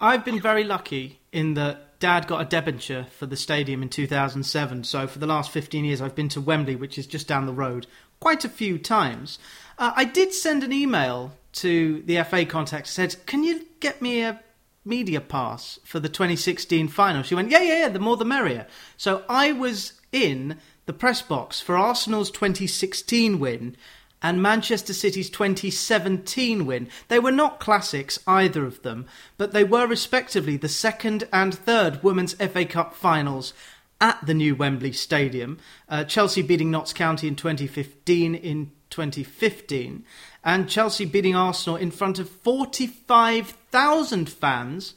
I've been very lucky in that Dad got a debenture for the stadium in 2007. So for the last 15 years, I've been to Wembley, which is just down the road, quite a few times. Uh, I did send an email to the FA contact. Said, "Can you get me a media pass for the 2016 final?" She went, "Yeah, yeah, yeah. The more the merrier." So I was in the press box for Arsenal's 2016 win and Manchester City's 2017 win. They were not classics, either of them, but they were respectively the second and third Women's FA Cup finals at the new Wembley Stadium. Uh, Chelsea beating Notts County in 2015 in 2015, and Chelsea beating Arsenal in front of 45,000 fans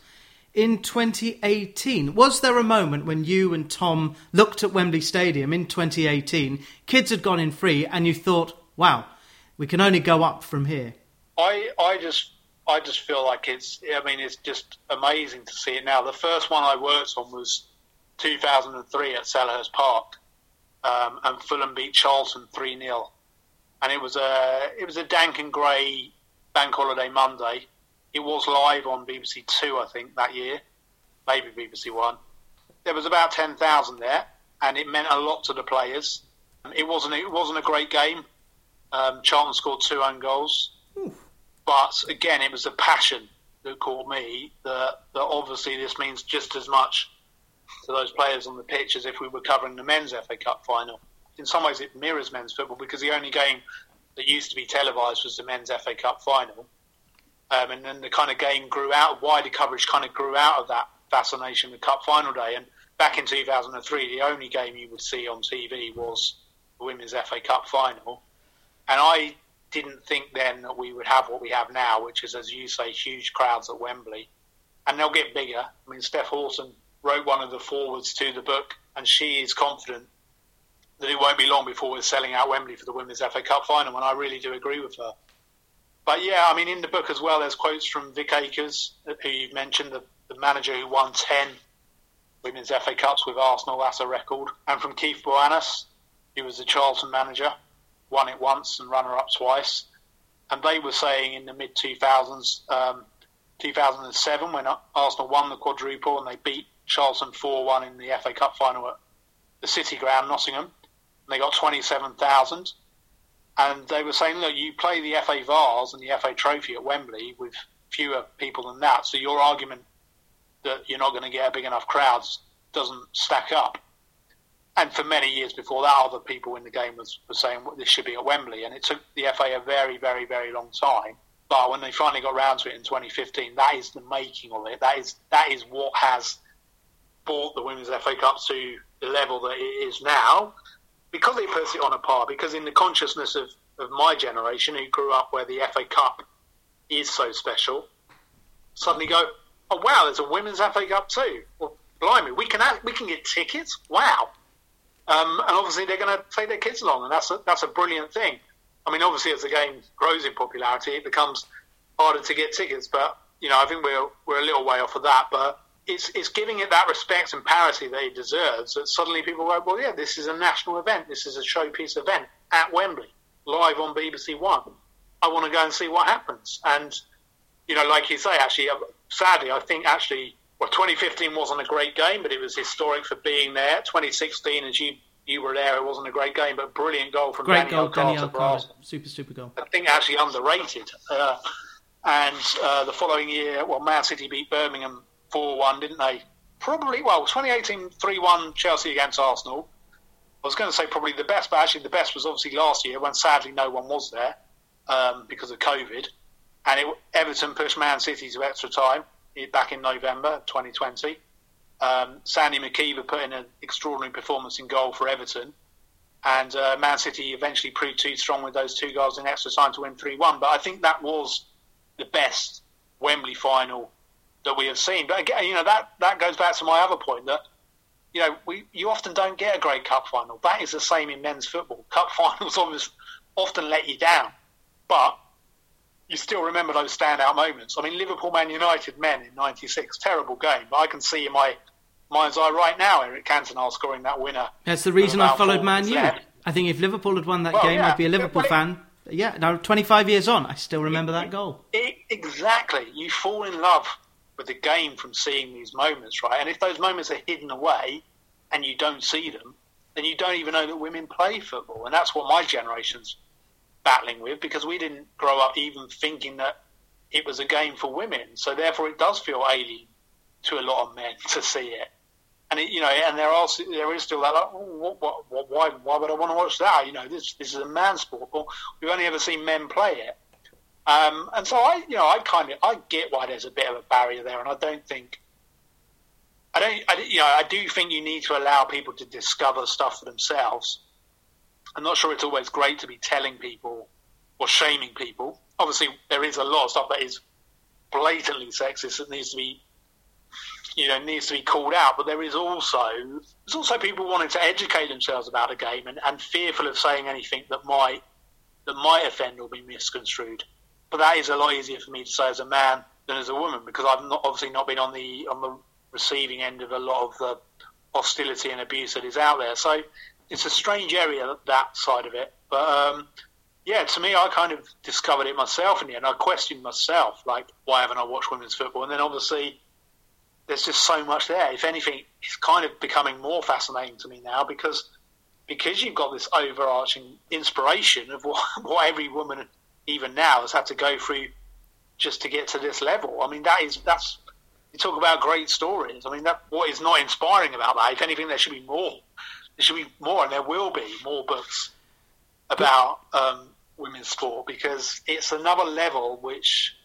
in 2018. Was there a moment when you and Tom looked at Wembley Stadium in 2018, kids had gone in free, and you thought, wow, we can only go up from here? I, I just I just feel like it's I mean it's just amazing to see it now. The first one I worked on was 2003 at Selhurst Park, um, and Fulham beat Charlton 3 0 and it was a it was a dank and grey bank holiday Monday. It was live on BBC Two, I think, that year, maybe BBC One. There was about ten thousand there, and it meant a lot to the players. It wasn't it wasn't a great game. Um, Charlton scored two own goals, but again, it was a passion that caught me. That that obviously this means just as much to those players on the pitch as if we were covering the men's FA Cup final in some ways it mirrors men's football because the only game that used to be televised was the men's FA Cup final. Um, and then the kind of game grew out, wider coverage kind of grew out of that fascination, the Cup final day. And back in 2003, the only game you would see on TV was the Women's FA Cup final. And I didn't think then that we would have what we have now, which is, as you say, huge crowds at Wembley. And they'll get bigger. I mean, Steph Houghton wrote one of the forwards to the book, and she is confident that it won't be long before we're selling out Wembley for the Women's FA Cup final, and I really do agree with her. But yeah, I mean, in the book as well, there's quotes from Vic Akers, who you've mentioned, the, the manager who won 10 Women's FA Cups with Arsenal, that's a record, and from Keith Boanas, who was the Charlton manager, won it once and runner up twice. And they were saying in the mid 2000s, um, 2007, when Arsenal won the quadruple and they beat Charlton 4 1 in the FA Cup final at the City Ground, Nottingham they got 27,000. And they were saying, look, you play the FA Vase and the FA Trophy at Wembley with fewer people than that. So your argument that you're not going to get a big enough crowds doesn't stack up. And for many years before that, other people in the game was, were saying well, this should be at Wembley. And it took the FA a very, very, very long time. But when they finally got round to it in 2015, that is the making of it. That is that is what has brought the Women's FA Cup to the level that it is now because he puts it on a par, because in the consciousness of, of my generation who grew up where the FA Cup is so special, suddenly go, oh wow, there's a women's FA Cup too. Well, blimey, we can we can get tickets. Wow, um, and obviously they're going to take their kids along, and that's a, that's a brilliant thing. I mean, obviously as the game grows in popularity, it becomes harder to get tickets, but you know I think we're we're a little way off of that, but it's, it's giving it that respect and parity that it deserves. That suddenly people go, well, yeah, this is a national event. This is a showpiece event at Wembley, live on BBC One. I want to go and see what happens. And you know, like you say, actually, uh, sadly, I think actually, well, 2015 wasn't a great game, but it was historic for being there. 2016, as you you were there, it wasn't a great game, but brilliant goal from great Danny goal, Danny super super goal. I think actually underrated. Uh, and uh, the following year, well, Man City beat Birmingham 4 1, didn't they? Probably, well, 2018 3 1 Chelsea against Arsenal. I was going to say probably the best, but actually the best was obviously last year when sadly no one was there um, because of COVID. And it, Everton pushed Man City to extra time back in November 2020. Um, Sandy MacIver put in an extraordinary performance in goal for Everton. And uh, Man City eventually proved too strong with those two goals in extra time to win 3 1. But I think that was the best Wembley final that we have seen. But again, you know that that goes back to my other point that you know we you often don't get a great cup final. That is the same in men's football. Cup finals always often let you down, but you still remember those standout moments. I mean, Liverpool Man United men in '96, terrible game, but I can see in my mind's eye right now Eric Cantona scoring that winner. That's the reason I followed Man U. I think if Liverpool had won that well, game, yeah. I'd be a Liverpool well, fan. Yeah, now 25 years on, I still remember it, that goal. It, exactly. You fall in love with the game from seeing these moments, right? And if those moments are hidden away and you don't see them, then you don't even know that women play football. And that's what my generation's battling with because we didn't grow up even thinking that it was a game for women. So therefore, it does feel alien to a lot of men to see it. And it, you know, and there are there is still that like, what, what, what, why why would I want to watch that? You know, this this is a man's sport. Well, we've only ever seen men play it. Um, and so I, you know, I kind of I get why there's a bit of a barrier there, and I don't think. I don't, I, you know, I do think you need to allow people to discover stuff for themselves. I'm not sure it's always great to be telling people or shaming people. Obviously, there is a lot of stuff that is blatantly sexist that needs to be, you know, needs to be called out. But there is also there's also people wanting to educate themselves about a game and, and fearful of saying anything that might that might offend or be misconstrued. But that is a lot easier for me to say as a man than as a woman because I've not, obviously not been on the on the receiving end of a lot of the hostility and abuse that is out there. So it's a strange area that side of it. But um, yeah, to me, I kind of discovered it myself in the end. I questioned myself, like, why haven't I watched women's football? And then obviously, there's just so much there. If anything, it's kind of becoming more fascinating to me now because because you've got this overarching inspiration of what, what every woman even now has had to go through just to get to this level. I mean, that is that's you talk about great stories. I mean, that what is not inspiring about that? If anything, there should be more. There should be more, and there will be more books about um, women's sport because it's another level which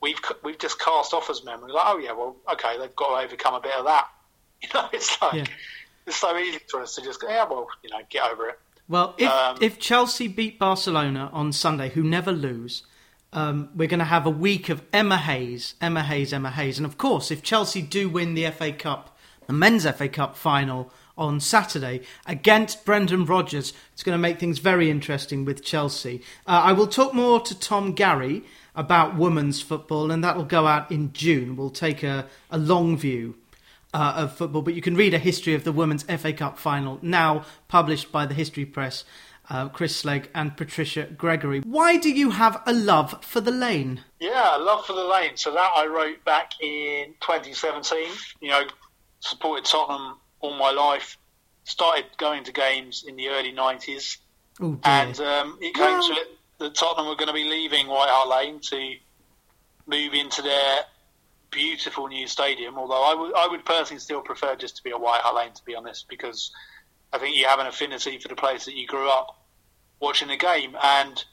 we've we've just cast off as men. We're like, oh yeah, well, okay, they've got to overcome a bit of that. You know, it's like yeah. it's so easy for us to just go, yeah, well, you know, get over it. Well, if um, if Chelsea beat Barcelona on Sunday, who never lose, um, we're going to have a week of Emma Hayes, Emma Hayes, Emma Hayes, and of course, if Chelsea do win the FA Cup, the men's FA Cup final on Saturday against Brendan Rodgers, it's going to make things very interesting with Chelsea. Uh, I will talk more to Tom Garry about women's football, and that will go out in June. We'll take a, a long view uh, of football, but you can read a history of the Women's FA Cup final now published by the History Press. Uh, Chris Slegg and Patricia Gregory. Why do you have a love for the lane? Yeah, love for the lane. So that I wrote back in 2017. You know, supported Tottenham all my life. Started going to games in the early 90s. Oh, and um, it came well... to it that Tottenham were going to be leaving White Hart Lane to move into their beautiful new stadium. Although I would, I would personally still prefer just to be a White Hart Lane, to be honest, because I think you have an affinity for the place that you grew up watching the game. And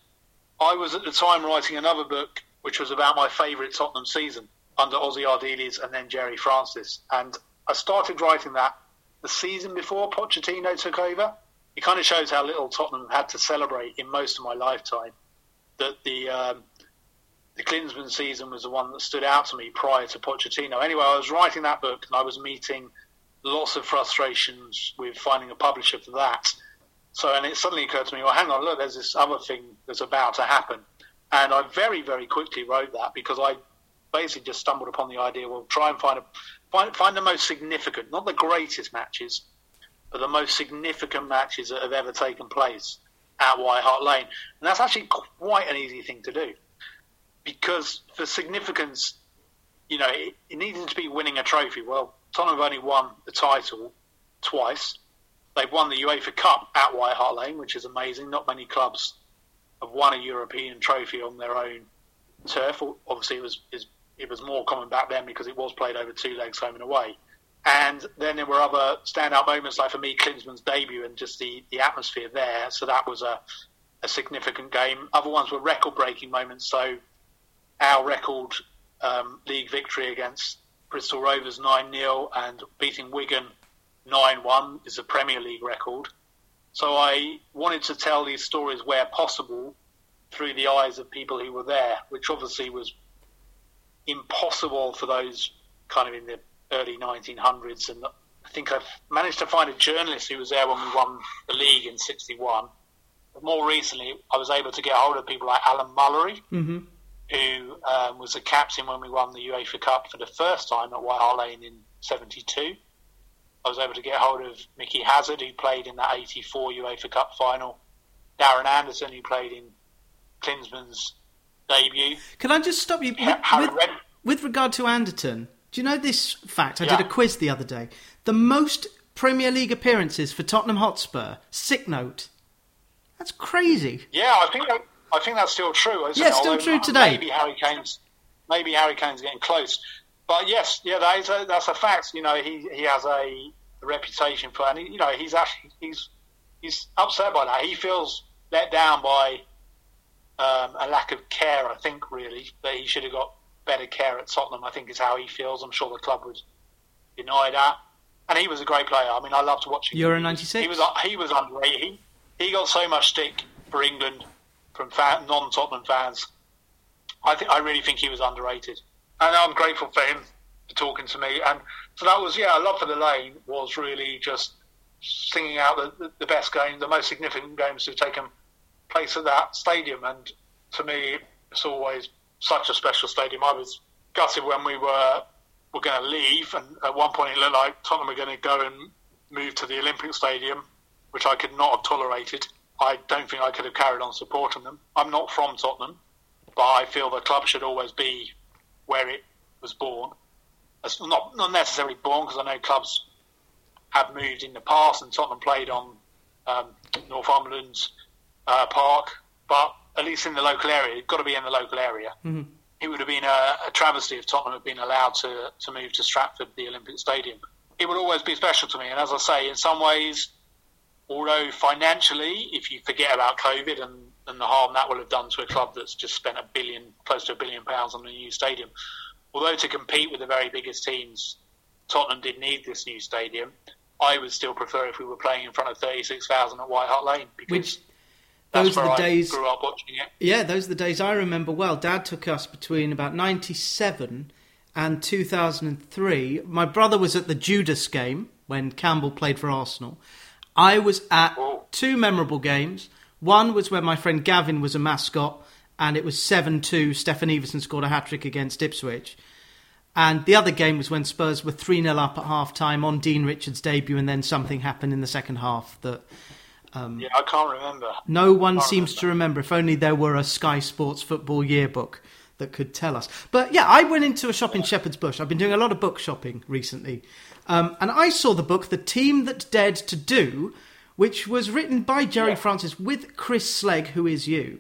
I was at the time writing another book, which was about my favourite Tottenham season under Ossie Ardiles and then Gerry Francis. And I started writing that the season before Pochettino took over. It kind of shows how little Tottenham had to celebrate in most of my lifetime. That the um, the Klinsmann season was the one that stood out to me prior to Pochettino. Anyway, I was writing that book and I was meeting lots of frustrations with finding a publisher for that. So, and it suddenly occurred to me, well, hang on, look, there's this other thing that's about to happen. And I very, very quickly wrote that because I basically just stumbled upon the idea, well, try and find a find, find the most significant, not the greatest matches, but the most significant matches that have ever taken place at White Hart Lane. And that's actually quite an easy thing to do because for significance, you know, it, it needed to be winning a trophy. Well, Tottenham have only won the title twice. They've won the UEFA Cup at White Hart Lane, which is amazing. Not many clubs have won a European trophy on their own turf. Obviously, it was it was more common back then because it was played over two legs, home and away. And then there were other standout moments, like for me, Klinsmann's debut and just the, the atmosphere there. So that was a, a significant game. Other ones were record breaking moments. So our record um, league victory against Bristol Rovers 9 0 and beating Wigan 9 1 is a Premier League record. So I wanted to tell these stories where possible through the eyes of people who were there, which obviously was impossible for those kind of in the early 1900s. And I think I've managed to find a journalist who was there when we won the league in 61. But more recently, I was able to get hold of people like Alan Mullery. Mm-hmm who um, was the captain when we won the UEFA Cup for the first time at White Hart Lane in '72. I was able to get hold of Micky Hazard, who played in that '84 UEFA Cup final. Darren Anderton, who played in Klinsmann's debut. Can I just stop you? With, with, with regard to Anderton, Do you know this fact? I Yeah. did a quiz the other day. The most Premier League appearances for Tottenham Hotspur. Sick note. That's crazy. Yeah, I think that, I think that's still true. Yeah, it? still Although true today. Maybe Harry Kane's maybe Harry Kane's getting close, but yes, yeah, that is a, that's a fact. You know, he he has a reputation for, and he, you know, he's actually he's he's upset by that. He feels let down by um, a lack of care. I think really that he should have got better care at Tottenham. I think is how he feels. I'm sure the club would deny that. And he was a great player. I mean, I loved watching. him. Euro 96? He was he was underrated. He, he got so much stick for England from fan, non-Tottenham fans. I think I really think he was underrated, and I'm grateful for him for talking to me. And so that was yeah, a love for the lane was really just singing out the, the, best game, the most significant games to have taken place at that stadium. And to me, it's always such a special stadium. I was gutted when we were were going to leave, and at one point it looked like Tottenham were going to go and move to the Olympic Stadium, which I could not have tolerated. I don't think I could have carried on supporting them. I'm not from Tottenham, but I feel the club should always be where it was born. It's not not necessarily born because I know clubs have moved in the past, and Tottenham played on um, Northumberland's uh, park, but at least in the local area, it's got to be in the local area. Mm-hmm. It would have been a, a travesty if Tottenham had been allowed to, to move to Stratford, the Olympic Stadium. It would always be special to me, and as I say, in some ways, although financially, if you forget about COVID and, and the harm that will have done to a club that's just spent a billion, close to a billion pounds on a new stadium, although to compete with the very biggest teams, Tottenham did need this new stadium. I would still prefer if we were playing in front of 36,000 at White Hart Lane because Which that's those are the I days. grew up watching it. Yeah, those are the days I remember well. Dad took us between about 97 and 2003. My brother was at the Judas game when Campbell played for Arsenal. I was at two memorable games. One was when my friend Gavin was a mascot, and it was 7 2. Steffen Iversen scored a hat trick against Ipswich. And the other game was when Spurs were 3 0 up at half time on Dean Richards' debut, and then something happened in the second half that Yeah, I can't remember. no one seems to remember. If only there were a Sky Sports football yearbook that could tell us. But yeah, I went into a shop in Shepherd's Bush. I've been doing a lot of book shopping recently. Um, and I saw the book, The Team That Dared to Do, which was written by Gerry Yeah. Francis with Chris Slegg, who is you.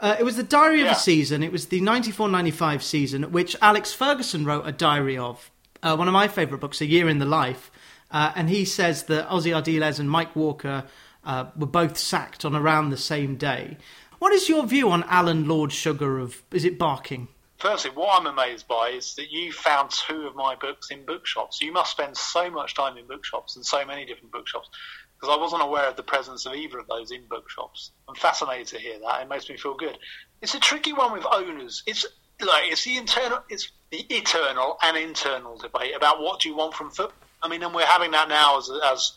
Uh, it was the diary of Yeah. a season. It was the 94 95 season, which Alex Ferguson wrote a diary of. Uh, one of my favourite books, A Year in the Life. Uh, and he says that Ossie Ardiles and Mike Walker uh, were both sacked on around the same day. What is your view on Alan Lord Sugar of, is it Barking? Firstly, what I'm amazed by is that you found two of my books in bookshops. You must spend so much time in bookshops and so many different bookshops because I wasn't aware of the presence of either of those in bookshops. I'm fascinated to hear that. It makes me feel good. It's a tricky one with owners. It's like it's the internal, it's the eternal and internal debate about what do you want from football. I mean, and we're having that now as as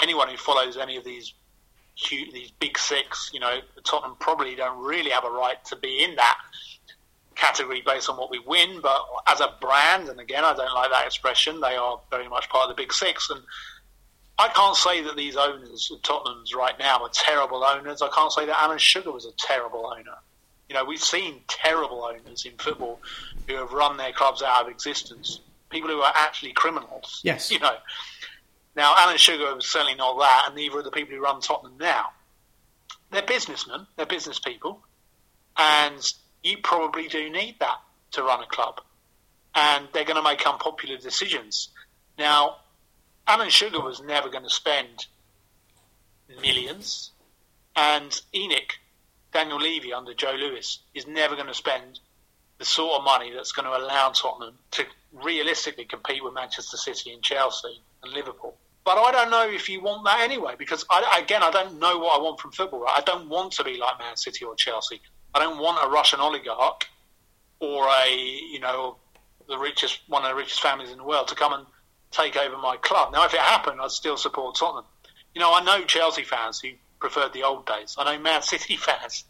anyone who follows any of these huge, these big six. You know, Tottenham probably don't really have a right to be in that category based on what we win, but as a brand, and again, I don't like that expression, they are very much part of the big six. And I can't say that these owners of Tottenham's right now are terrible owners. I can't say that Alan Sugar was a terrible owner. You know, we've seen terrible owners in football who have run their clubs out of existence. People who are actually criminals. Yes. You know. Now, Alan Sugar was certainly not that, and neither are the people who run Tottenham now. They're businessmen. They're business people, and you probably do need that to run a club. And they're going to make unpopular decisions. Now, Alan Sugar was never going to spend millions, and ENIC, Daniel Levy under Joe Lewis, is never going to spend the sort of money that's going to allow Tottenham to realistically compete with Manchester City and Chelsea and Liverpool. But I don't know if you want that anyway, because I, again, I don't know what I want from football. Right? I don't want to be like Man City or Chelsea. I don't want a Russian oligarch or a you know the richest one of the richest families in the world to come and take over my club. Now, if it happened, I'd still support Tottenham. You know, I know Chelsea fans who preferred the old days. I know Man City fans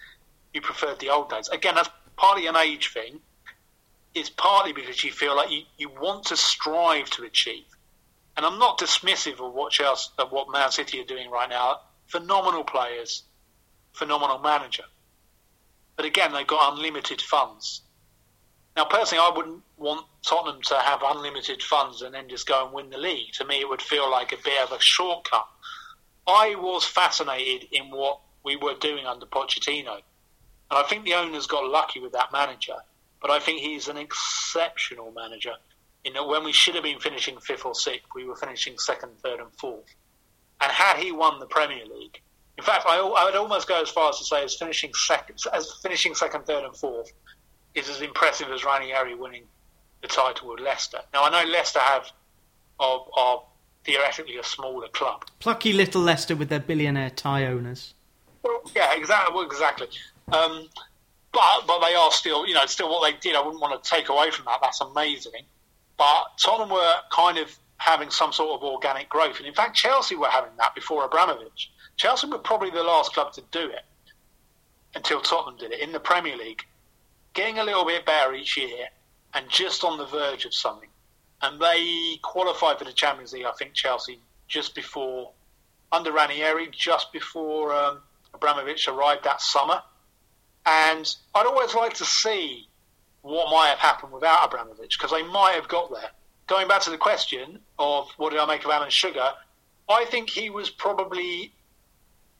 who preferred the old days. Again, that's partly an age thing. It's partly because you feel like you, you want to strive to achieve. And I'm not dismissive of what Chelsea, of what Man City are doing right now. Phenomenal players, phenomenal manager. But again, they've got unlimited funds. Now, personally, I wouldn't want Tottenham to have unlimited funds and then just go and win the league. To me, it would feel like a bit of a shortcut. I was fascinated in what we were doing under Pochettino. And I think the owners got lucky with that manager. But I think he's an exceptional manager. You know, when we should have been finishing fifth or sixth, we were finishing second, third, and fourth. And had he won the Premier League, in fact, I, I would almost go as far as to say as finishing second, as finishing second, third, and fourth is as impressive as Ranieri winning the title with Leicester. Now I know Leicester have are, are theoretically a smaller club. Plucky little Leicester with their billionaire Thai owners. Well, yeah, exactly. Well, exactly. Um, but but they are still, you know, still what they did. I wouldn't want to take away from that. That's amazing. But Tottenham were kind of having some sort of organic growth, and in fact, Chelsea were having that before Abramovich. Chelsea were probably the last club to do it until Tottenham did it in the Premier League, getting a little bit better each year and just on the verge of something. And they qualified for the Champions League, I think, Chelsea, just before, under Ranieri, just before um, Abramovich arrived that summer. And I'd always like to see what might have happened without Abramovich, because they might have got there. Going back to the question of what did I make of Alan Sugar, I think he was probably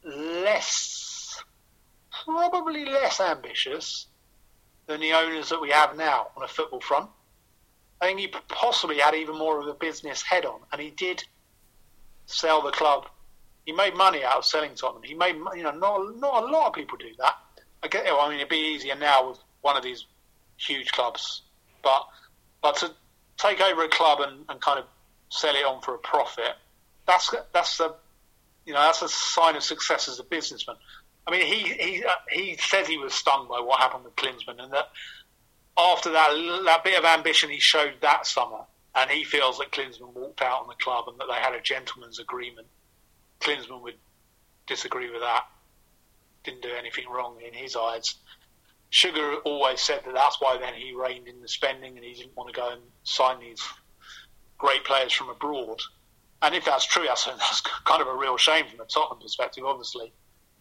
less, probably less ambitious than the owners that we have now on a football front. I think he possibly had even more of a business head on, and he did sell the club. He made money out of selling Tottenham. He made, you know, not not a lot of people do that. I get, I mean, it'd be easier now with one of these huge clubs, but but to take over a club and, and kind of sell it on for a profit, that's that's a you know, that's a sign of success as a businessman. I mean, he he uh, he says he was stung by what happened with Klinsmann, and that after that that bit of ambition he showed that summer, and he feels that Klinsmann walked out on the club and that they had a gentleman's agreement. Klinsmann would disagree with that. Didn't do anything wrong in his eyes. Sugar always said that that's why then he reined in the spending and he didn't want to go and sign these great players from abroad. And if that's true, that's, that's kind of a real shame from a Tottenham perspective, obviously,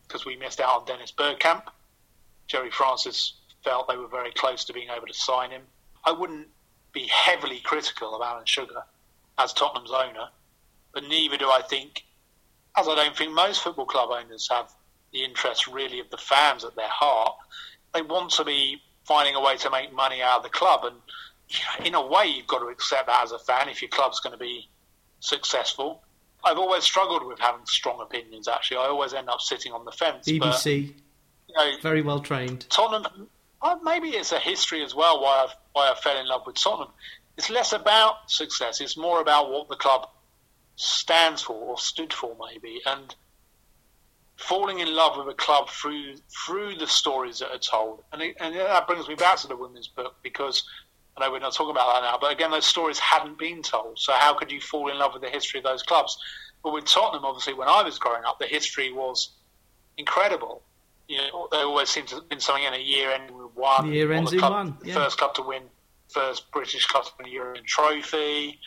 because we missed out on Dennis Bergkamp. Gerry Francis felt they were very close to being able to sign him. I wouldn't be heavily critical of Alan Sugar as Tottenham's owner, but neither do I think, as I don't think most football club owners have the interest really of the fans at their heart. They want to be finding a way to make money out of the club, and in a way, you've got to accept that as a fan if your club's going to be successful. I've always struggled with having strong opinions. Actually, I always end up sitting on the fence. BBC, but, you know, very well trained. Tottenham. Uh, maybe it's a history as well why I why I fell in love with Tottenham. It's less about success. It's more about what the club stands for or stood for, maybe, and falling in love with a club through through the stories that are told. And, it, and that brings me back to the women's book because I know we're not talking about that now, but again, those stories hadn't been told. So how could you fall in love with the history of those clubs? But with Tottenham, obviously, when I was growing up, the history was incredible. You know, they always seemed to have been something in a year ending with one. Year ends in one. Yeah. First club to win, first British club to win a European trophy.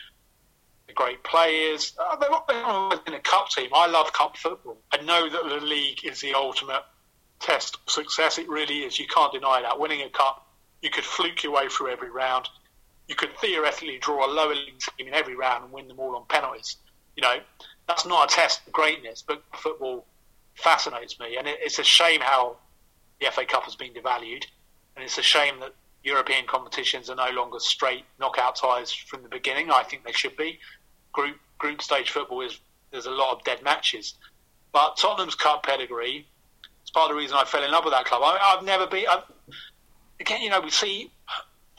The great players. Uh, They're always been a cup team. I love cup football. I know that the league is the ultimate test of success. It really is. You can't deny that. Winning a cup you could fluke your way through every round. You could theoretically draw a lower league team in every round and win them all on penalties. You know, that's not a test of greatness, but football fascinates me. And it's a shame how the FA Cup has been devalued. And it's a shame that European competitions are no longer straight knockout ties from the beginning. I think they should be. Group group stage football is there's a lot of dead matches. But Tottenham's cup pedigree is part of the reason I fell in love with that club. I, have never been. I've, again, you know, we see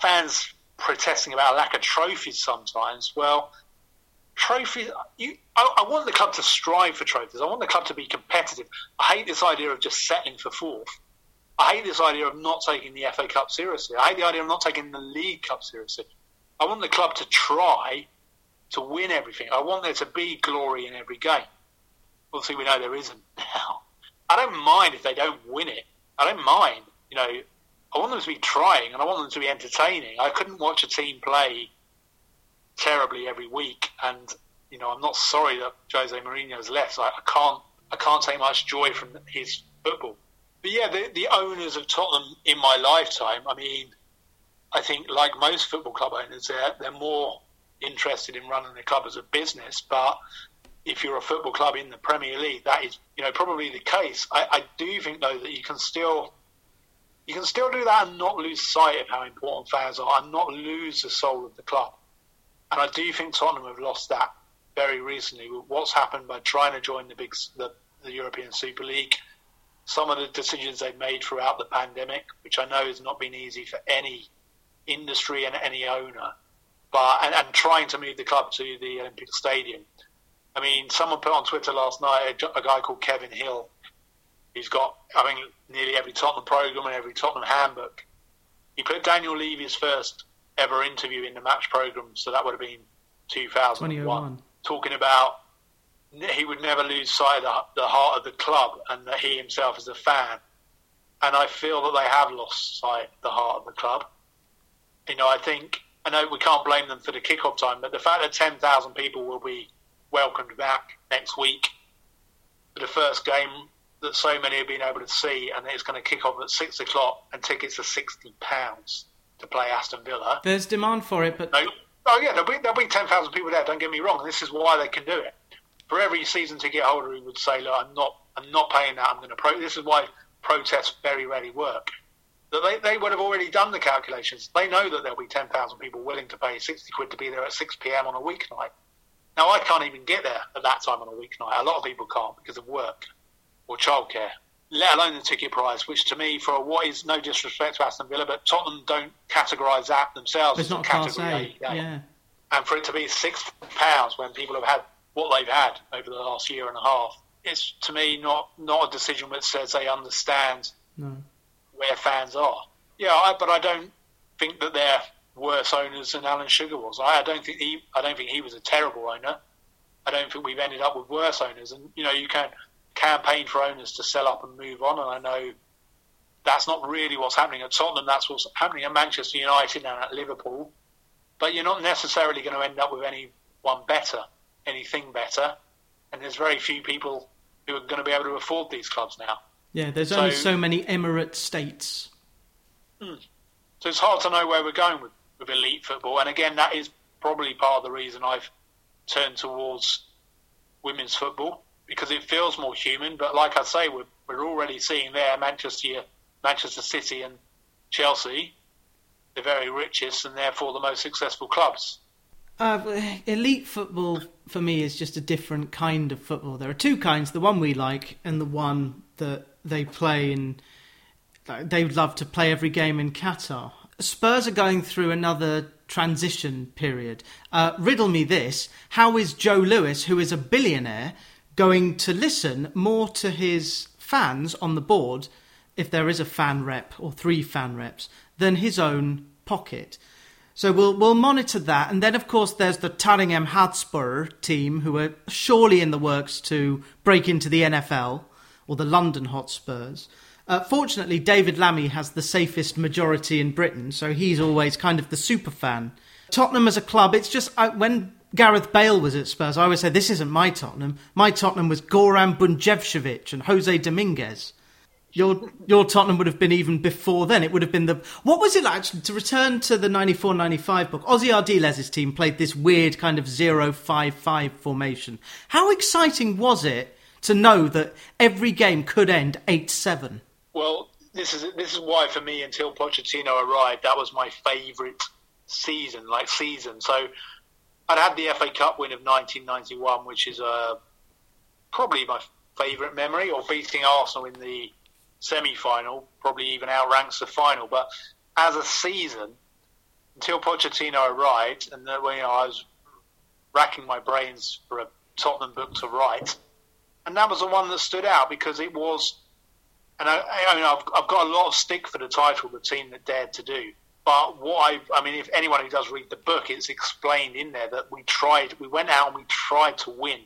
fans protesting about a lack of trophies sometimes. Well, trophies. You, I, I, want the club to strive for trophies. I want the club to be competitive. I hate this idea of just settling for fourth. I hate this idea of not taking the FA Cup seriously. I hate the idea of not taking the League Cup seriously. I want the club to try to win everything. I want there to be glory in every game. Obviously, we know there isn't now. I don't mind if they don't win it. I don't mind. You know, I want them to be trying and I want them to be entertaining. I couldn't watch a team play terribly every week, and you know I'm not sorry that Jose Mourinho's left. I, I can't I can't take much joy from his football. But yeah, the, the owners of Tottenham in my lifetime. I mean, I think, like most football club owners, they're, they're more interested in running the club as a business. But if you're a football club in the Premier League, that is, you know, probably the case. I, I do think though that you can still you can still do that and not lose sight of how important fans are and not lose the soul of the club. And I do think Tottenham have lost that very recently what's happened by trying to join the big the, the European Super League. Some of the decisions they've made throughout the pandemic, which I know has not been easy for any industry and any owner, but and, and trying to move the club to the Olympic Stadium. I mean, someone put on Twitter last night a, a guy called Kevin Hill. He's got, I mean, nearly every Tottenham program and every Tottenham handbook. He put Daniel Levy's first ever interview in the match program, so that would have been 2001, talking about he would never lose sight of the heart of the club and that he himself is a fan. And I feel that they have lost sight of the heart of the club. You know, I think I know we can't blame them for the kickoff time, but the fact that 10,000 people will be welcomed back next week for the first game that so many have been able to see, and it's going to kick off at six o'clock, and tickets are sixty pounds to play Aston Villa. There's demand for it, but no, oh yeah, there'll be there'll be ten thousand people there. Don't get me wrong. This is why they can do it. For every season ticket holder who would say, "Look, I'm not, I'm not paying that. I'm going to pro." This is why protests very rarely work that they, they would have already done the calculations. They know that there'll be 10,000 people willing to pay 60 quid to be there at 6 p.m. on a weeknight. Now, I can't even get there at that time on a weeknight. A lot of people can't because of work or childcare, let alone the ticket price, which to me, for what is no disrespect to Aston Villa, but Tottenham don't categorise that themselves it's not a category A. Yeah. And for it to be six pounds when people have had what they've had over the last year and a half, it's to me not not a decision which says they understand no where fans are. Yeah, I, but I don't think that they're worse owners than Alan Sugar was. I, I don't think he. I don't think he was a terrible owner. I don't think we've ended up with worse owners. And you know, you can campaign for owners to sell up and move on. And I know that's not really what's happening at Tottenham. That's what's happening at Manchester United and at Liverpool. But you're not necessarily going to end up with anyone better, anything better. And there's very few people who are going to be able to afford these clubs now. Yeah, there's so, only so many emirate states. Hmm. So it's hard to know where we're going with, with elite football. And again, that is probably part of the reason I've turned towards women's football because it feels more human. But like I say, we're, we're already seeing there Manchester, Manchester City and Chelsea, the very richest and therefore the most successful clubs. Uh, elite football for me is just a different kind of football. There are two kinds: the one we like and the one that they play in. They would love to play every game in Qatar. Spurs are going through another transition period. Uh, riddle me this: How is Joe Lewis, who is a billionaire, going to listen more to his fans on the board, if there is a fan rep or three fan reps, than his own pocket? So we'll we'll monitor that, and then of course there's the Tottenham Hotspur team who are surely in the works to break into the NFL or the London Hotspurs. Uh, fortunately, David Lammy has the safest majority in Britain, so he's always kind of the super fan. Tottenham as a club, it's just uh, when Gareth Bale was at Spurs, I always say this isn't my Tottenham. My Tottenham was Goran Bunjevcevic and Jose Dominguez. Your your Tottenham would have been even before then. It would have been the what was it like actually to return to the 94-95 book? Ossie Ardiles' team played this weird kind of 0-5-5 formation. How exciting was it to know that every game could end eight seven. Well, this is this is why for me until Pochettino arrived, that was my favourite season, like season. So I'd had the FA Cup win of 1991, which is uh, probably my favourite memory, or beating Arsenal in the semi-final, probably even outranks the final. But as a season, until Pochettino arrived, and then, you know, I was racking my brains for a Tottenham book to write and that was the one that stood out because it was. And I, I mean, I've, I've got a lot of stick for the title, the team that dared to do. But what I, I mean, if anyone who does read the book, it's explained in there that we tried, we went out and we tried to win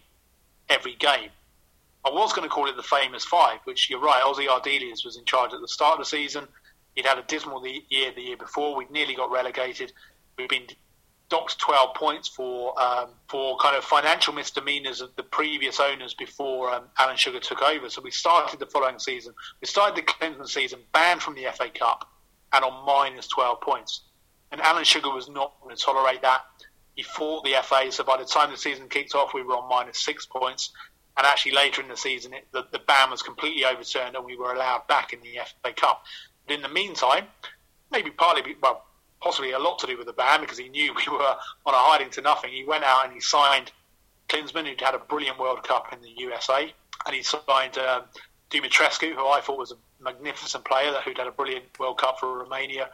every game. I was going to call it the famous five, which you're right. Ossie Ardiles was in charge at the start of the season. He'd had a dismal year the year before. We'd nearly got relegated. We'd been docked 12 points for um, for kind of financial misdemeanors of the previous owners before um, Alan Sugar took over. So we started the following season. We started the Clinton season banned from the FA Cup and on minus 12 points. And Alan Sugar was not going to tolerate that. He fought the FA, so by the time the season kicked off, we were on minus six points. And actually, later in the season, it, the, the ban was completely overturned and we were allowed back in the FA Cup. But in the meantime, maybe partly, well, possibly a lot to do with the ban because he knew we were on a hiding to nothing. He went out and he signed Klinsmann, who'd had a brilliant World Cup in the USA, and he signed um, Dumitrescu, who I thought was a magnificent player that who'd had a brilliant World Cup for Romania,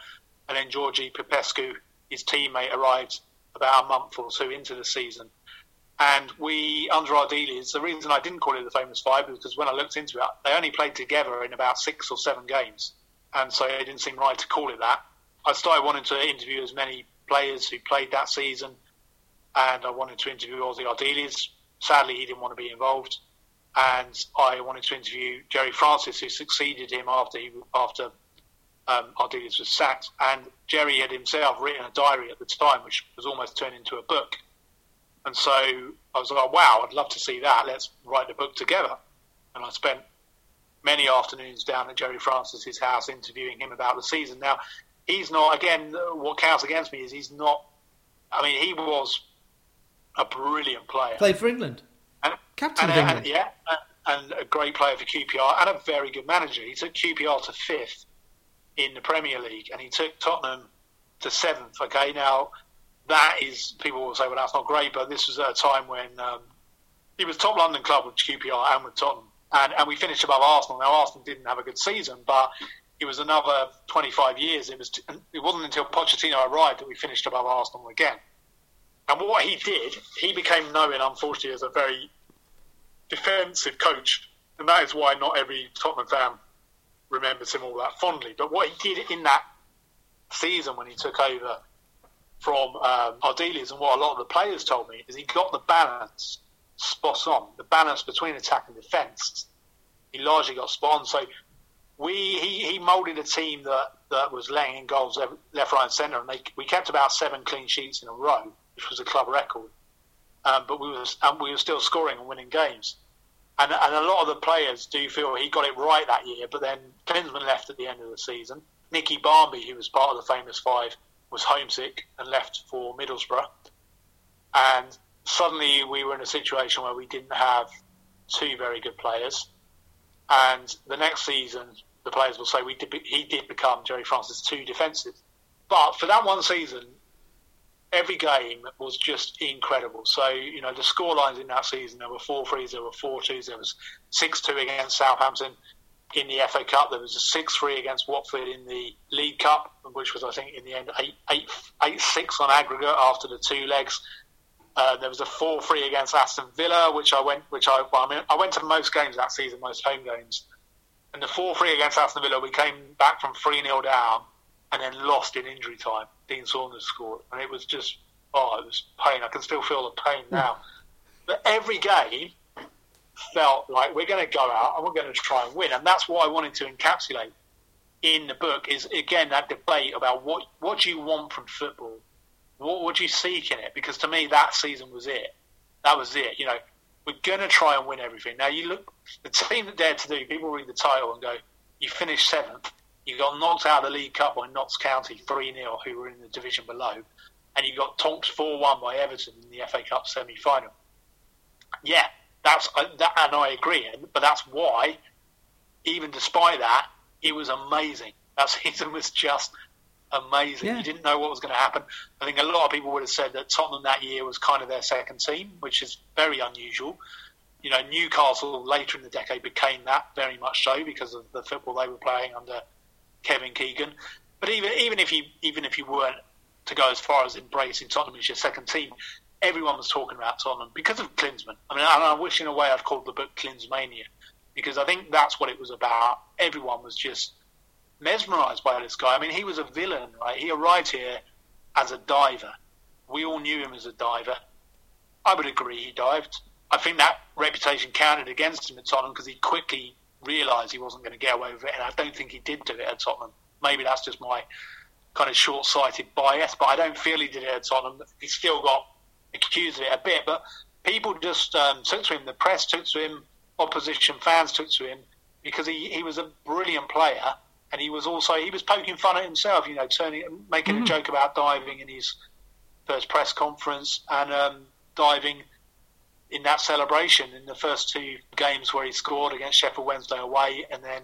and then Gheorghe Popescu, his teammate, arrived about a month or two into the season. And we, under Ardiles, the reason I didn't call it the famous five is because when I looked into it, they only played together in about six or seven games. And so it didn't seem right to call it that. I started wanting to interview as many players who played that season, and I wanted to interview Ossie Ardiles. Sadly, he didn't want to be involved, and I wanted to interview Gerry Francis, who succeeded him after he after um, Ardiles was sacked. And Gerry had himself written a diary at the time, which was almost turned into a book. And so I was like, wow, I'd love to see that. Let's write the book together. And I spent many afternoons down at Gerry Francis's house interviewing him about the season. Now, he's not, again, what counts against me is he's not, I mean, he was a brilliant player. Played for England. And, Captain and, of England. And, yeah, and a great player for QPR and a very good manager. He took QPR to fifth in the Premier League and he took Tottenham to seventh. Okay, now that is people will say, well, that's not great, but this was at a time when um, he was top London club with QPR and with Tottenham, and, and we finished above Arsenal. Now Arsenal didn't have a good season, but it was another 25 years. It was it wasn't until Pochettino arrived that we finished above Arsenal again. And what he did, he became known, unfortunately, as a very defensive coach, and that is why not every Tottenham fan remembers him all that fondly. But what he did in that season when he took over from um, Ardiles, and what a lot of the players told me is he got the balance spot on. The balance between attack and defence, he largely got spot on. So we he, he moulded a team that, that was laying in goals left, right, and centre, and they, we kept about seven clean sheets in a row, which was a club record. Um, but we was and we were still scoring and winning games. And, and a lot of the players do feel he got it right that year, but then Klinsmann left at the end of the season. Nicky Barmby, who was part of the famous five, was homesick and left for Middlesbrough. And suddenly we were in a situation where we didn't have two very good players. And the next season, the players will say we did, he did become Gerry Francis too defensive. But for that one season, every game was just incredible. So, you know, the score lines in that season, there were 4 3s, there were 4 2s, there was 6 2 against Southampton in the FA Cup. There was a 6 3 against Watford in the League Cup, which was, I think, in the end 8 8, 8 6 on aggregate after the two legs. Uh, there was a 4 3 against Aston Villa, which I went, which I, well, I, mean, I went to most games that season, most home games. And the 4 3 against Aston Villa, we came back from 3 0 down and then lost in injury time. Dean Saunders scored. And it was just, oh, it was pain. I can still feel the pain hmm. now. But every game, felt like we're going to go out and we're going to try and win. And that's what I wanted to encapsulate in the book is again that debate about what what do you want from football, what would you seek in it? Because to me that season was it. That was it. You know, we're going to try and win everything. Now you look the team that dared to do. People read the title and go, you finished seventh. You got knocked out of the League Cup by Notts County three 0 who were in the division below, and you got tonked four one by Everton in the FA Cup semi final. Yeah, that's uh, that, and I agree. But that's why, even despite that, it was amazing. That season was just amazing. Yeah. You didn't know what was going to happen. I think a lot of people would have said that Tottenham that year was kind of their second team, which is very unusual. You know, Newcastle later in the decade became that very much so because of the football they were playing under Kevin Keegan. But even even if you even if you weren't to go as far as embracing Tottenham as your second team, everyone was talking about Tottenham because of Klinsmann. I mean, I wish in a way I'd called the book Klinsmania because I think that's what it was about. Everyone was just mesmerised by this guy. I mean, he was a villain, right? He arrived here as a diver. We all knew him as a diver. I would agree he dived. I think that reputation counted against him at Tottenham because he quickly realised he wasn't going to get away with it, and I don't think he did do it at Tottenham. Maybe that's just my kind of short-sighted bias, but I don't feel he did it at Tottenham. He still got accused of it a bit, but people just um, took to him. The press took to him. Opposition fans took to him because he, he was a brilliant player and he was also he was poking fun at himself, you know, turning making mm. a joke about diving in his first press conference and um, diving in that celebration in the first two games where he scored against Sheffield Wednesday away, and then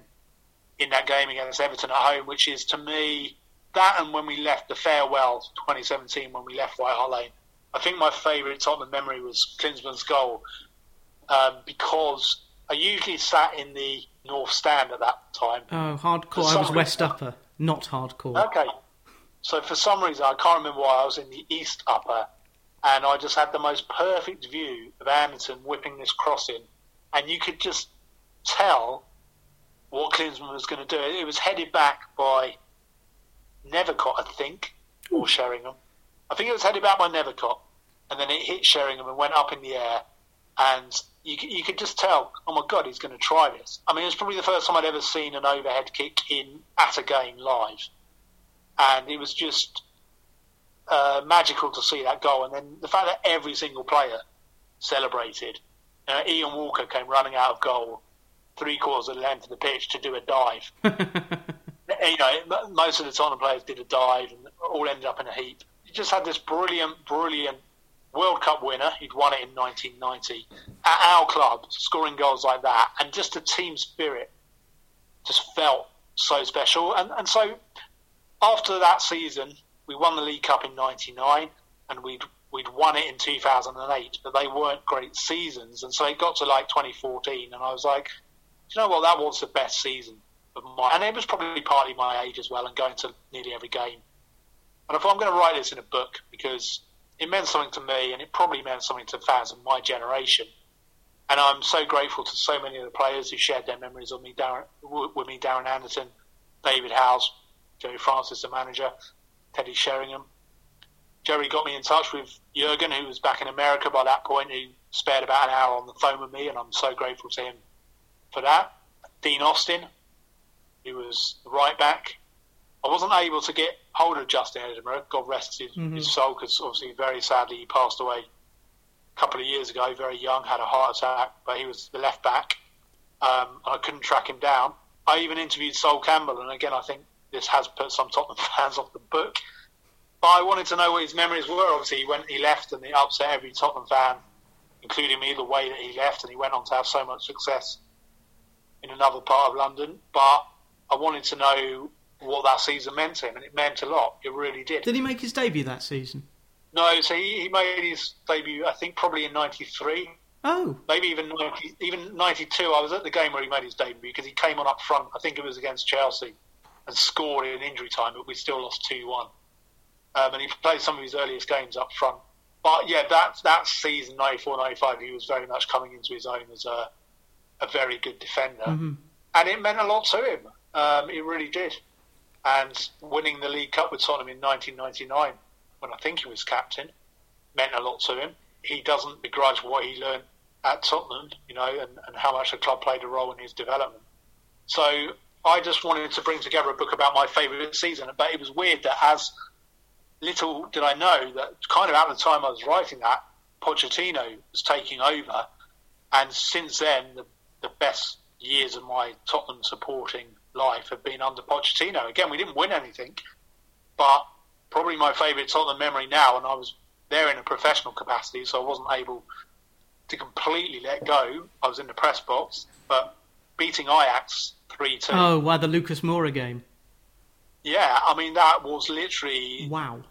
in that game against Everton at home, which is to me that and when we left the farewell 2017 when we left White Hart Lane. I think my favourite Tottenham memory was Klinsmann's goal um, because I usually sat in the north stand at that time. Oh, hardcore! I was West Upper, not hardcore. Okay, so for some reason I can't remember why I was in the East Upper, and I just had the most perfect view of Anderton whipping this cross in, and you could just tell what Klinsmann was going to do. It was headed back by Nethercott, I think, or Sheringham. I think it was headed back by Nethercott, and then it hit Sheringham and went up in the air, and you, you could just tell, oh my god, he's going to try this. I mean, it was probably the first time I'd ever seen an overhead kick in at a game live, and it was just uh, magical to see that goal. And then the fact that every single player celebrated. Uh, Ian Walker came running out of goal, three quarters of the length of the pitch to do a dive. you know, most of the Tottenham players did a dive and all ended up in a heap. He just had this brilliant, brilliant World Cup winner. He'd won it in 1990 at our club, scoring goals like that, and just the team spirit just felt so special. And, and so after that season, we won the League Cup in '99, and we'd we'd won it in 2008, but they weren't great seasons. And so it got to like 2014, and I was like, you know what, that was the best season of my, and it was probably partly my age as well, and going to nearly every game. And I thought I'm going to write this in a book because it meant something to me, and it probably meant something to fans of my generation. And I'm so grateful to so many of the players who shared their memories with me, Darren, with me, Darren Anderton, David Howells, Gerry Francis, the manager, Teddy Sheringham. Gerry got me in touch with Jurgen, who was back in America by that point, who spared about an hour on the phone with me, and I'm so grateful to him for that. Dean Austin, who was right back. I wasn't able to get hold of Justin Edinburgh, God rest his, mm-hmm. his soul, because obviously, very sadly, he passed away a couple of years ago, very young, had a heart attack, but he was the left back. Um, I couldn't track him down. I even interviewed Sol Campbell, and again, I think this has put some Tottenham fans off the book. But I wanted to know what his memories were. Obviously, he went, he left, and it upset every Tottenham fan, including me, the way that he left, and he went on to have so much success in another part of London. But I wanted to know what that season meant to him, and it meant a lot. It really did. Did he make his debut that season? No, so he, he made his debut, I think, probably in '93. Oh, maybe even 90, even '92. I was at the game where he made his debut because he came on up front. I think it was against Chelsea and scored in injury time, but we still lost 2 1. Um, and he played some of his earliest games up front. But yeah, that, that season, 94 95, he was very much coming into his own as a, a very good defender. Mm-hmm. And it meant a lot to him. Um, it really did. And winning the League Cup with Tottenham in 1999, when I think he was captain, meant a lot to him. He doesn't begrudge what he learned at Tottenham, you know, and, and how much the club played a role in his development. So I just wanted to bring together a book about my favourite season. But it was weird that as little did I know that kind of at the time I was writing that, Pochettino was taking over. And since then, the, the best years of my Tottenham supporting life have been under Pochettino. Again, we didn't win anything, but probably my favourite Tottenham memory now, and I was there in a professional capacity, so I wasn't able to completely let go. I was in the press box, but beating Ajax three two. Oh, wow, the Lucas Moura game. Yeah, I mean that was literally wow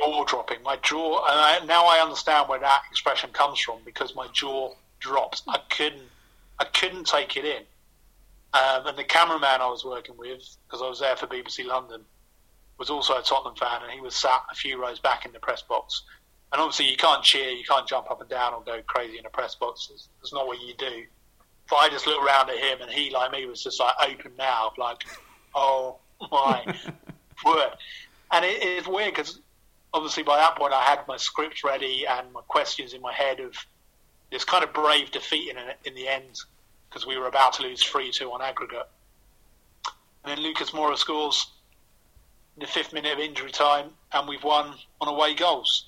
jaw dropping. My jaw. And I, now I understand where that expression comes from because my jaw dropped. I couldn't. I couldn't take it in. Um, and the cameraman I was working with, because I was there for BBC London, was also a Tottenham fan, and he was sat a few rows back in the press box. And obviously, you can't cheer, you can't jump up and down or go crazy in a press box. It's not what you do. But I just looked around at him, and he, like me, was just like open mouth, like, oh my word. And it, it's weird because obviously by that point I had my script ready and my questions in my head of this kind of brave defeat in, in the end because we were about to lose 3 2 on aggregate. And then Lucas Moura scores in the fifth minute of injury time, and we've won on away goals.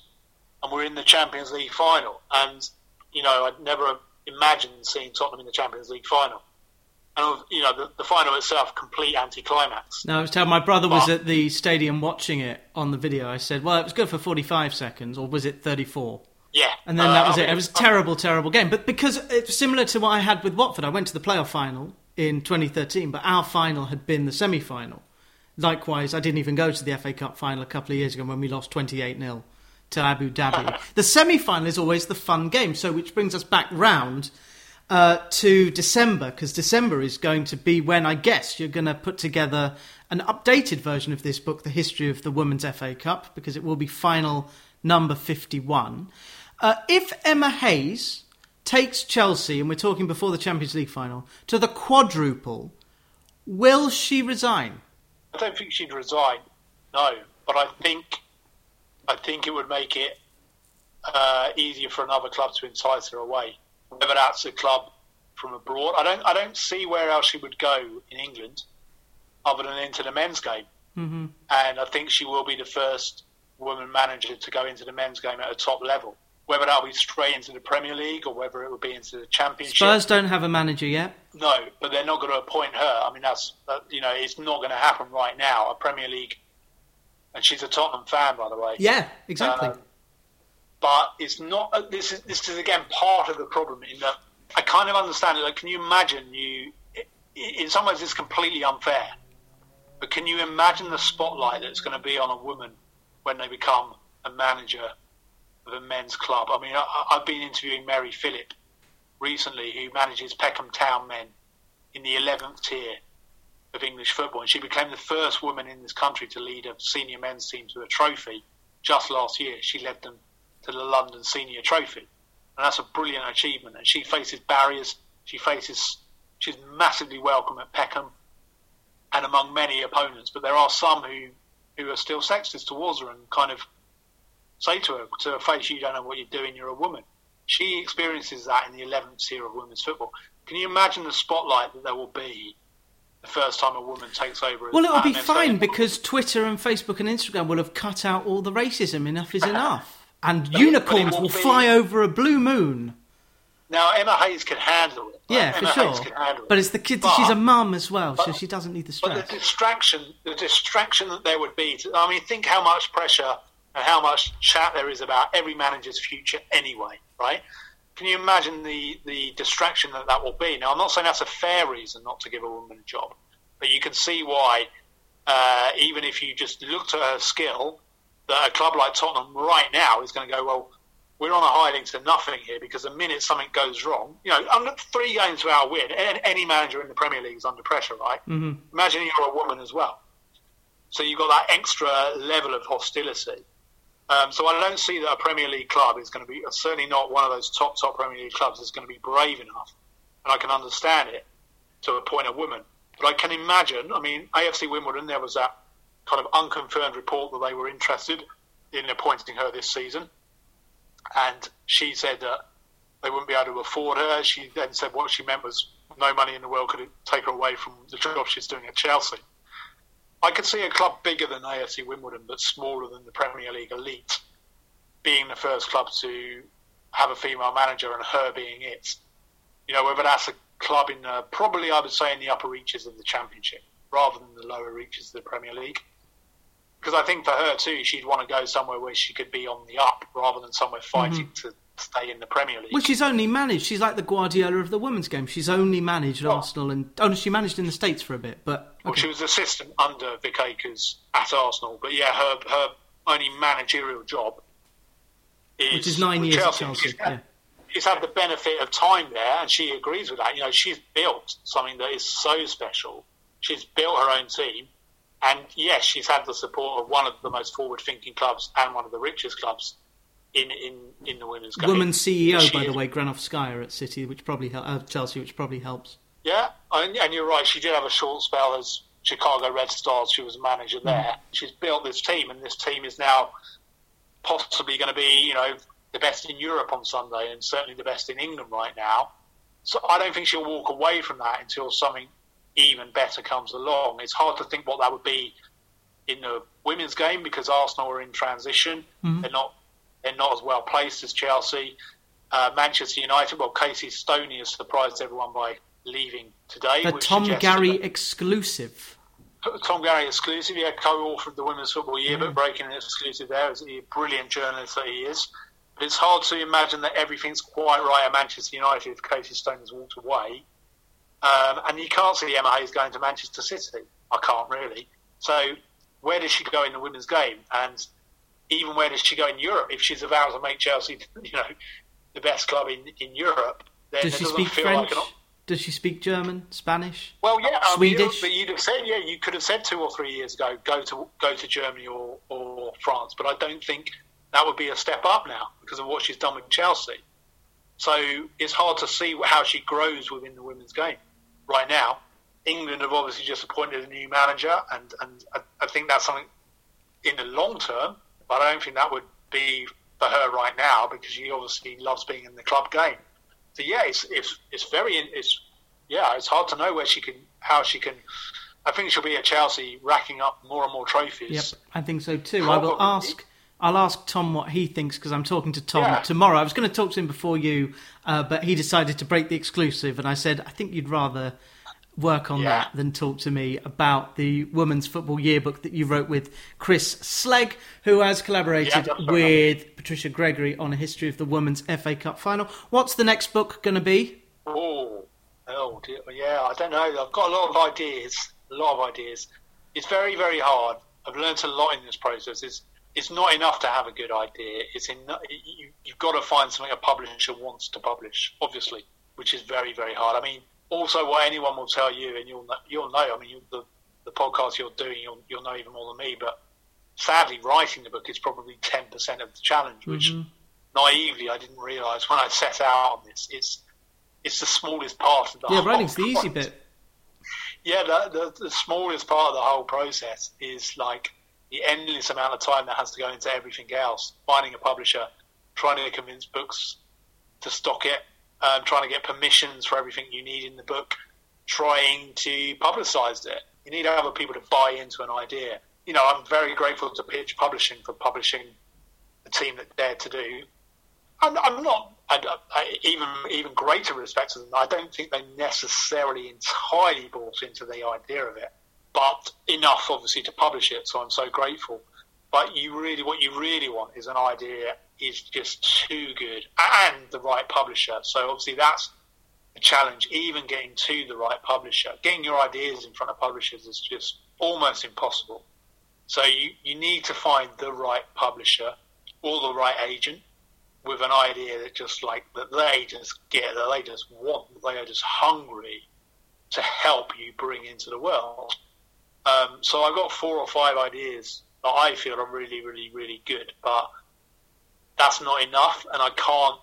And we're in the Champions League final. And, you know, I'd never imagined seeing Tottenham in the Champions League final. and you know the, the final itself complete anticlimax. No, I was telling my brother was at the stadium watching it on the video. I said, "Well, it was good for 45 seconds, or was it 34?" Yeah, and then uh, that was I mean, it. It was a terrible, terrible game. But because it's similar to what I had with Watford, I went to the playoff final in 2013, but our final had been the semi-final. Likewise, I didn't even go to the FA Cup final a couple of years ago when we lost 28 0 to Abu Dhabi. the semi final is always the fun game, so which brings us back round uh, to December, because December is going to be when I guess you're going to put together an updated version of this book, The History of the Women's FA Cup, because it will be final number 51. Uh, if Emma Hayes takes Chelsea, and we're talking before the Champions League final, to the quadruple, will she resign? I don't think she'd resign. No, but I think I think it would make it uh, easier for another club to entice her away. Whether that's a club from abroad, I don't I don't see where else she would go in England other than into the men's game. Mm-hmm. And I think she will be the first woman manager to go into the men's game at a top level. Whether that'll be straight into the Premier League or whether it will be into the Championship. Spurs don't have a manager yet. No, but they're not going to appoint her. I mean, that's you know, it's not going to happen right now. A Premier League, and she's a Tottenham fan, by the way. Yeah, exactly. Um, but it's not. Uh, this is this is again part of the problem in that I kind of understand it. Like, can you imagine you? In some ways, it's completely unfair. But can you imagine the spotlight that's going to be on a woman when they become a manager of a men's club. I mean, I, have been interviewing Mary Philip recently, who manages Peckham Town men in the 11th tier of English football, and she became the first woman in this country to lead a senior men's team to a trophy. Just last year, she led them to the London Senior Trophy, and that's a brilliant achievement. And she faces barriers. She faces. She's massively welcome at Peckham and among many opponents, but there are some who who are still sexist towards her and kind of say to her to her face, "You don't know what you're doing. You're a woman." She experiences that in the 11th year of women's football. Can you imagine the spotlight that there will be the first time a woman takes over? Well, it will be fine because Twitter and Facebook and Instagram will have cut out all the racism. Enough is enough, and but unicorns will, will be... fly over a blue moon. Now Emma Hayes can handle it. Right? Yeah, Emma for sure. But it's the kid. But, she's a mum as well, but, so she doesn't need the stress. But the distraction, the distraction that there would be. To, I mean, think how much pressure and how much chat there is about every manager's future anyway, right? Can you imagine the, the distraction that that will be? Now, I'm not saying that's a fair reason not to give a woman a job, but you can see why, uh, even if you just looked at her skill, that a club like Tottenham right now is going to go, well, we're on a hiding to nothing here because the minute something goes wrong, you know, under three games without a win, any manager in the Premier League is under pressure, right? Mm-hmm. Imagine you're a woman as well. So you've got that extra level of hostility. Um, so I don't see that a Premier League club is going to be certainly not one of those top top Premier League clubs is going to be brave enough, and I can understand it to appoint a woman. But I can imagine. I mean, AFC Wimbledon, there was that kind of unconfirmed report that they were interested in appointing her this season, and she said that they wouldn't be able to afford her. She then said what she meant was no money in the world could take her away from the job she's doing at Chelsea. I could see a club bigger than AFC Wimbledon, but smaller than the Premier League elite, being the first club to have a female manager and her being it. You know, whether that's a club in uh, probably I would say in the upper reaches of the Championship rather than the lower reaches of the Premier League. Because I think for her too, she'd want to go somewhere where she could be on the up rather than somewhere fighting mm-hmm. to stay in the Premier League. Well, she's only managed. She's like the Guardiola of the women's game. She's only managed Arsenal and oh, she managed in the states for a bit, but okay. well, she was assistant under Vic Akers at Arsenal. But yeah, her her only managerial job is which is nine years Chelsea. at Chelsea. She's, yeah. she's had the benefit of time there, and she agrees with that. You know, she's built something that is so special. She's built her own team. And yes, she's had the support of one of the most forward-thinking clubs and one of the richest clubs in in, in the women's game. Woman CEO, by is. the way, Granovskaya at City, which probably uh, Chelsea, which probably helps. Yeah, and, and, you're right. She did have a short spell as Chicago Red Stars. She was a manager mm. there. Mm. She's built this team, and this team is now possibly going to be, you know, the best in Europe on Sunday, and certainly the best in England right now. So I don't think she'll walk away from that until something even better comes along. It's hard to think what that would be in the women's game because Arsenal are in transition. Mm-hmm. They're not they're not as well placed as Chelsea. Uh, Manchester United, well, Casey Stoney has surprised everyone by leaving today. The Tom Garry exclusive. Tom Garry exclusive, yeah, co-authored the Women's Football Yearbook, mm. breaking an exclusive there. As a brilliant journalist that he is. But it's hard to imagine that everything's quite right at Manchester United if Casey Stoney has walked away. Um, and you can't see Emma Hayes going to Manchester City. I can't really. So where does she go in the women's game? And even where does she go in Europe? If she's about to make Chelsea, you know, the best club in, in Europe, then does she speak French? Like does she speak German, Spanish? Well, yeah, Swedish. I mean, but you'd have said, yeah, you could have said two or three years ago, go to go to Germany or, or France. But I don't think that would be a step up now because of what she's done with Chelsea. So it's hard to see how she grows within the women's game right now. England have obviously just appointed a new manager, and, and I, I think that's something in the long term, but I don't think that would be for her right now because she obviously loves being in the club game. So yeah, it's it's it's very it's yeah, it's hard to know where she can how she can. I think she'll be at Chelsea racking up more and more trophies. Yep, I think so too. Probably. I will ask. I'll ask Tom what he thinks because I'm talking to Tom yeah. tomorrow. I was going to talk to him before you, uh, but he decided to break the exclusive, and I said I think you'd rather work on yeah. that than talk to me about the women's football yearbook that you wrote with Chris Slegg, who has collaborated yeah, with Patricia Gregory on a history of the women's FA Cup final. What's the next book going to be? Oh, oh dear. yeah, I don't know. I've got a lot of ideas. A lot of ideas. It's very, very hard. I've learned a lot in this process. It's it's not enough to have a good idea. It's in you, you've got to find something a publisher wants to publish, obviously, which is very, very hard. I mean also what anyone will tell you, and you'll know, you'll know. I mean, you, the the podcast you're doing, you'll you'll know even more than me. But sadly, writing the book is probably ten percent of the challenge, which mm-hmm. naively I didn't realise when I set out on this. It's it's the smallest part of the yeah. Writing's the easy bit. Yeah, the, the the smallest part of the whole process is like the endless amount of time that has to go into everything else. Finding a publisher, trying to convince books to stock it, um, trying to get permissions for everything you need in the book, trying to publicise it. You need other people to buy into an idea. You know, I'm very grateful to Pitch Publishing for publishing the team that dared to do. I'm, I'm not I, I, even even greater respect to them. I don't think they necessarily entirely bought into the idea of it, but enough obviously to publish it. So I'm so grateful. But you really, what you really want is an idea is just too good and the right publisher. So obviously that's a challenge. Even getting to the right publisher, getting your ideas in front of publishers is just almost impossible. So you, you need to find the right publisher or the right agent with an idea that just like that they just get that they just want they are just hungry to help you bring into the world. Um, so I've got four or five ideas that I feel are really, really, really good, but that's not enough, and I can't.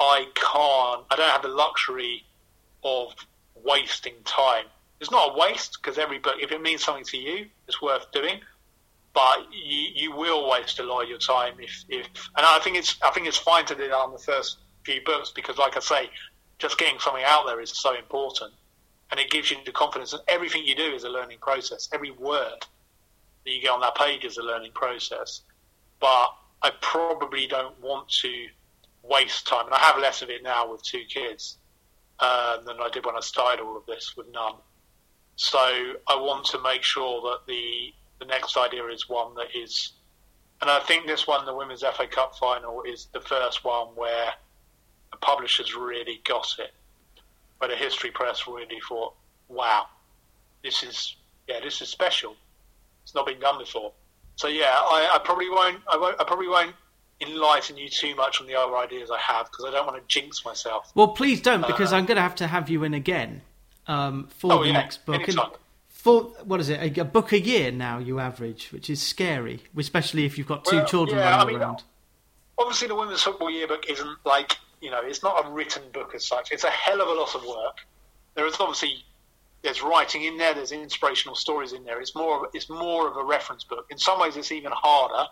I can't. I don't have the luxury of wasting time. It's not a waste because every book, if it means something to you, it's worth doing. But you, you will waste a lot of your time if, if and I think it's I think it's fine to do that on the first few books because, like I say, just getting something out there is so important, and it gives you the confidence. And everything you do is a learning process. Every word that you get on that page is a learning process. But I probably don't want to waste time, and I have less of it now with two kids um, than I did when I started all of this with none. So I want to make sure that the the next idea is one that is, and I think this one, the Women's FA Cup final, is the first one where the publishers really got it, where the History Press really thought, "Wow, this is yeah, this is special. It's not been done before." So yeah, I, I probably won't, I won't. I probably won't enlighten you too much on the other ideas I have because I don't want to jinx myself. Well, please don't because uh, I'm going to have to have you in again um, for oh, the yeah, next book. And for what is it? A, a, book a year now you average, which is scary, especially if you've got two well, children yeah, running I mean, around. Obviously, the women's football yearbook isn't like you know, it's not a written book as such. It's a hell of a lot of work. There is obviously there's writing in there, there's inspirational stories in there. It's more of, it's more of a reference book. In some ways, it's even harder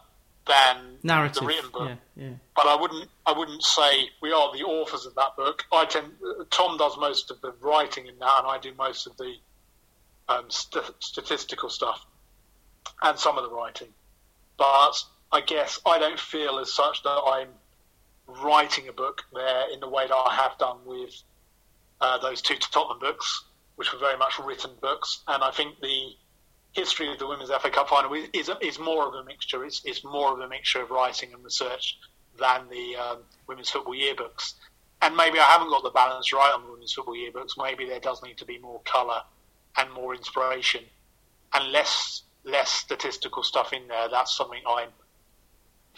than Narrative. the written book. Yeah, yeah. But I wouldn't I wouldn't say we are the authors of that book. I tend Tom does most of the writing in that, and I do most of the um, st- statistical stuff and some of the writing. But I guess I don't feel as such that I'm writing a book there in the way that I have done with uh, those two Tottenham books, which were very much written books, and I think the history of the Women's FA Cup final is, is more of a mixture. It's, it's more of a mixture of writing and research than the um, Women's Football yearbooks. And maybe I haven't got the balance right on the Women's Football yearbooks. Maybe there does need to be more colour and more inspiration and less less statistical stuff in there. That's something I'm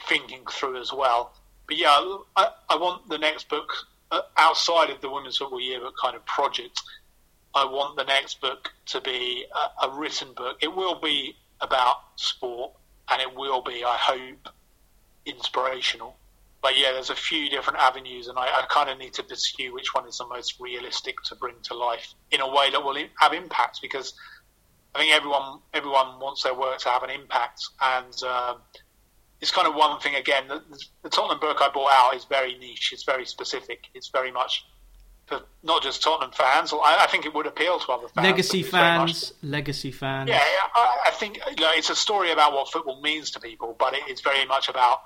thinking through as well. But yeah, I, I want the next book uh, outside of the Women's Football Yearbook kind of project I want the next book to be a, a written book. It will be about sport, and it will be, I hope, inspirational. But yeah, there's a few different avenues, and I, I kind of need to pursue which one is the most realistic to bring to life in a way that will have impact. Because I think everyone everyone wants their work to have an impact, and um, it's kind of one thing again. The, the Tottenham book I brought out is very niche. It's very specific. It's very much for not just Tottenham fans. I, I think it would appeal to other fans. Legacy fans, legacy fans. Yeah, I, I think you know, it's a story about what football means to people, but it, it's very much about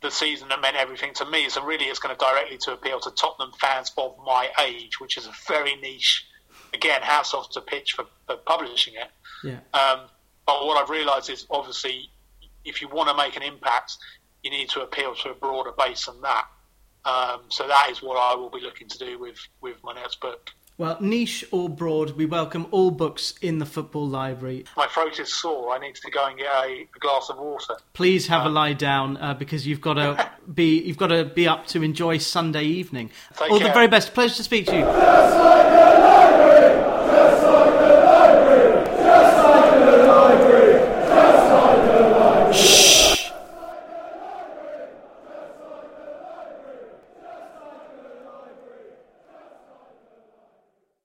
the season that meant everything to me. So really, it's going to directly to appeal to Tottenham fans of my age, which is a very niche. Again, hats off to Pitch for, for publishing it. Yeah. Um, but what I've realised is obviously, if you want to make an impact, you need to appeal to a broader base than that. Um, so that is what I will be looking to do with, with my next book. Well, niche or broad, we welcome all books in the football library. My throat is sore. I need to go and get a, a glass of water. Please have um, a lie down uh, because you've got to be you've got to be up to enjoy Sunday evening. all care. the very best. Pleasure to speak to you.